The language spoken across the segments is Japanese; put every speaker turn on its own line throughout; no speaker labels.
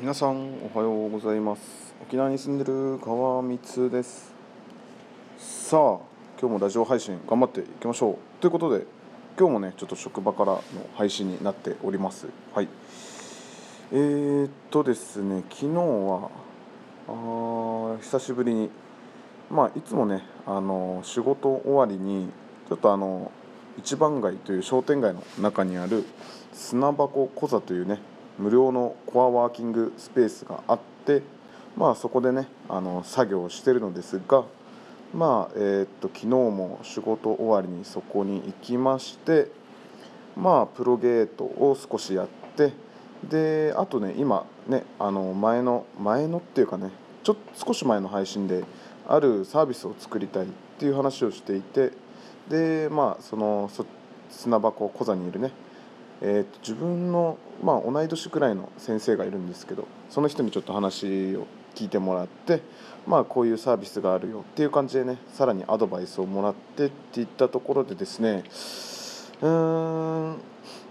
皆さんおはようございます。沖縄に住んでる川光です。さあ今日もラジオ配信頑張っていきましょう。ということで今日もねちょっと職場からの配信になっております。はい。えー、っとですね昨日はあ久しぶりにまあいつもねあの仕事終わりにちょっとあの一番街という商店街の中にある砂箱小座というね無料のコアワーキングスペースがあってまあそこでねあの作業をしてるのですがまあえーっと昨日も仕事終わりにそこに行きましてまあプロゲートを少しやってであとね今ねあの前の前のっていうかねちょっと少し前の配信であるサービスを作りたいっていう話をしていてでまあその砂箱小座にいるねえー、と自分の、まあ、同い年くらいの先生がいるんですけどその人にちょっと話を聞いてもらって、まあ、こういうサービスがあるよっていう感じでねさらにアドバイスをもらってっていったところでですねうーん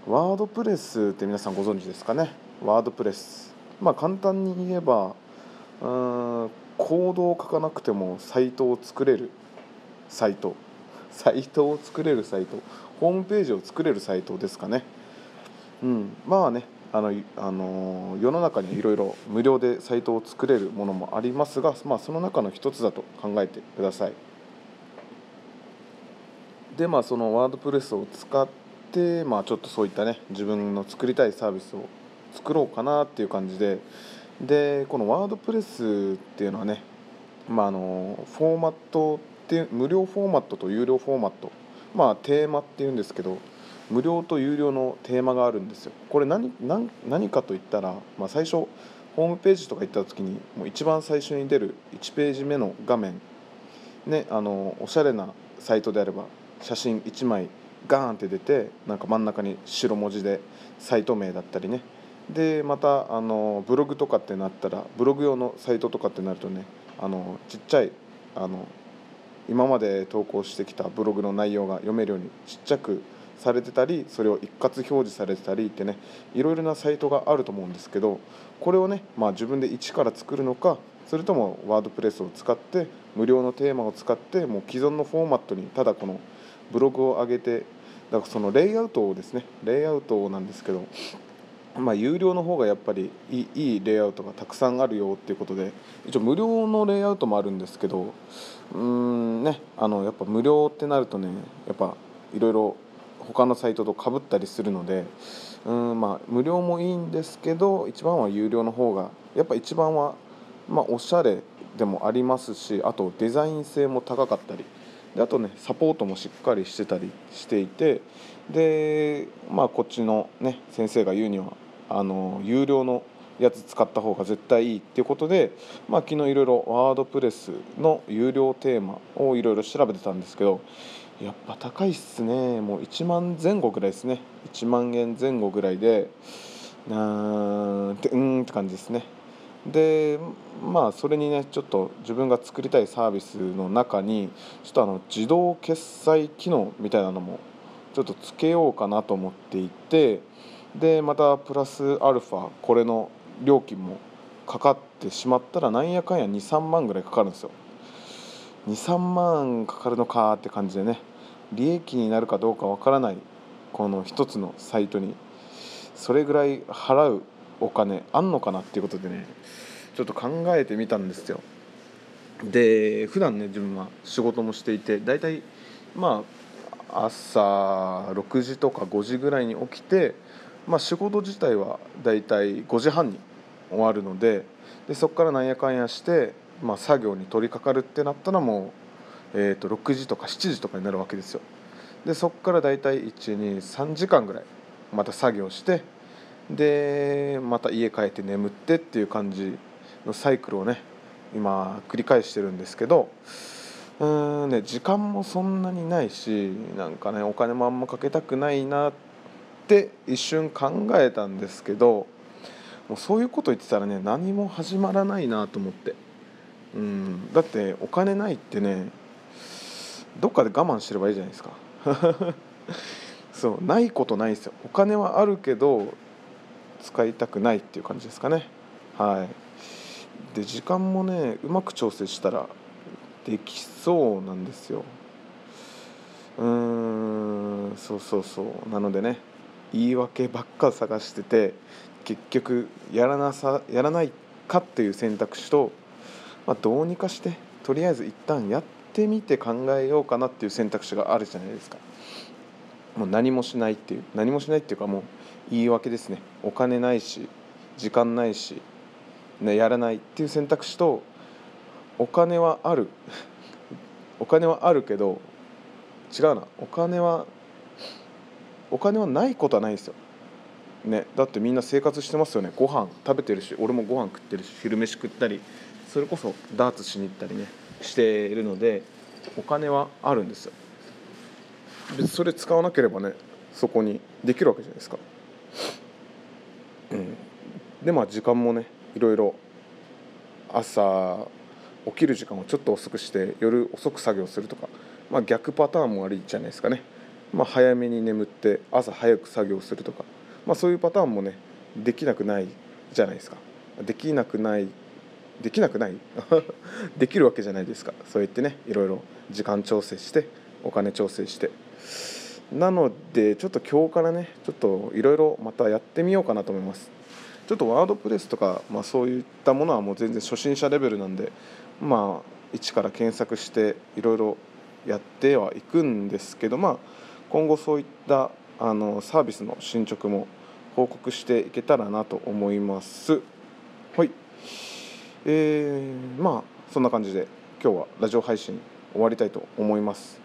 ワードプレスって皆さんご存知ですかね？ワードプレス。まあ簡単に言えばうーんコードを書かなくてもサイトを作れるサイト。サイトを作れるサイト。ホームページを作れるサイトですかね。うん、まあねあの、あの世の中にいろいろ無料でサイトを作れるものもありますが、まあ、その中の一つだと考えてください。でまあそのワードプレスを使って、まあ、ちょっとそういったね自分の作りたいサービスを作ろうかなっていう感じででこのワードプレスっていうのはね、まあ、あのフォーマットって無料フォーマットと有料フォーマットまあテーマっていうんですけど無料と有料のテーマがあるんですよ。これ何何何かといったら、まあ、最初ホームページとか行った時にもう一番最初に出る1ページ目の画面。ねあのおしゃれなサイトであれば写真1枚ガーンって出てなんか真ん中に白文字でサイト名だったりね。でまたあのブログとかってなったらブログ用のサイトとかってなるとねあのちっちゃいあの今まで投稿してきたブログの内容が読めるようにちっちゃくされてたりそれを一括表示されてたりってねいろいろなサイトがあると思うんですけどこれをね、まあ、自分で一から作るのかそれともワードプレスを使って無料のテーマを使ってもう既存のフォーマットにただこのブログを上げてだからそのレイアウトをですねレイアウトなんですけどまあ、有料の方がやっぱりいいレイアウトがたくさんあるよっていうことで一応無料のレイアウトもあるんですけどうーんねあのやっぱ無料ってなるとねやっぱいろいろ他のサイトとかぶったりするのでうんまあ無料もいいんですけど一番は有料の方がやっぱ一番はまあおしゃれでもありますしあとデザイン性も高かったりであとねサポートもしっかりしてたりしていてでまあこっちのね先生が言うにはあの有料のやつ使った方が絶対いいっていうことで、まあ、昨日いろいろワードプレスの有料テーマをいろいろ調べてたんですけどやっぱ高いっすね。もう1万前後ぐらいですね。1万円前後ぐらいでうーんってうーんって感じですね。でまあそれにねちょっと自分が作りたいサービスの中にちょっとあの自動決済機能みたいなのもちょっとつけようかなと思っていてでまたプラスアルファこれの料金もかかってしまったらなんやかんや23万ぐらいかかるんですよ。23万かかるのかって感じでね。利益になるかどうかわからないこの一つのサイトにそれぐらい払うお金あんのかなっていうことでねちょっと考えてみたんですよ。で普段ね自分は仕事もしていて大体まあ朝6時とか5時ぐらいに起きて、まあ、仕事自体は大体5時半に終わるのででそこからなんやかんやして、まあ、作業に取り掛かるってなったらもう、えー、と6時とか7時とかになるわけですよ。でそこから大体123時間ぐらいまた作業してでまた家帰って眠ってっていう感じのサイクルをね今繰り返してるんですけどうーんね時間もそんなにないしなんかねお金もあんまかけたくないなって一瞬考えたんですけどもうそういうこと言ってたらね何も始まらないなと思って。うんだってお金ないってねどっかで我慢してればいいじゃないですか。そうないことないですよ。お金はあるけど使いたくないっていう感じですかね。はい。で時間もねうまく調整したらできそうなんですよ。うーんそうそうそう。なのでね言い訳ばっか探してて結局やらなさやらないかっていう選択肢と、まあ、どうにかしてとりあえず一旦やっててみて考えようかなっていう選択肢があるじゃないですか。もう何もしないっていう何もしないっていうかもう言い訳ですね。お金ないし時間ないし、ね、やらないっていう選択肢とお金はある。お金はあるけど違うな。お金はお金はないことはないですよ。ねだってみんな生活してますよね。ご飯食べてるし俺もご飯食ってるし昼飯食ったりそれこそダーツしに行ったりね。しているのでお金はあるんですよ。別にそれ使わなければねそこにできるわけじゃないですか。うん。でまあ時間もねいろいろ朝起きる時間をちょっと遅くして夜遅く作業するとか、まあ、逆パターンもありじゃないですかね、まあ、早めに眠って朝早く作業するとか、まあ、そういうパターンもねできなくないじゃないですか。できなくないできなくない？できるわけじゃないですか。そうやってねいろいろ時間調整してお金調整して。なのでちょっと今日からねちょっといろいろまたやってみようかなと思います。ちょっとワードプレスとか、まあ、そういったものはもう全然初心者レベルなんでまあ一から検索していろいろやってはいくんですけどまあ今後そういったあのサービスの進捗も報告していけたらなと思います。はい。えー、まあそんな感じで今日はラジオ配信終わりたいと思います。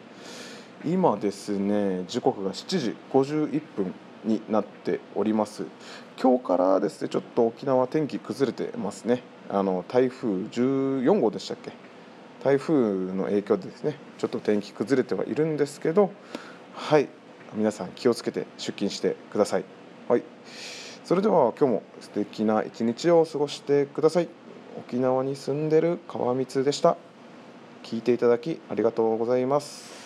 今ですね時刻が7時51分になっております。今日からですねちょっと沖縄天気崩れてますね。あの台風14号でしたっけ？台風の影響でですねちょっと天気崩れてはいるんですけどはい皆さん気をつけて出勤してください。はい。それでは今日も素敵な一日を過ごしてください。沖縄に住んでる川光でした。聞いていただきありがとうございます。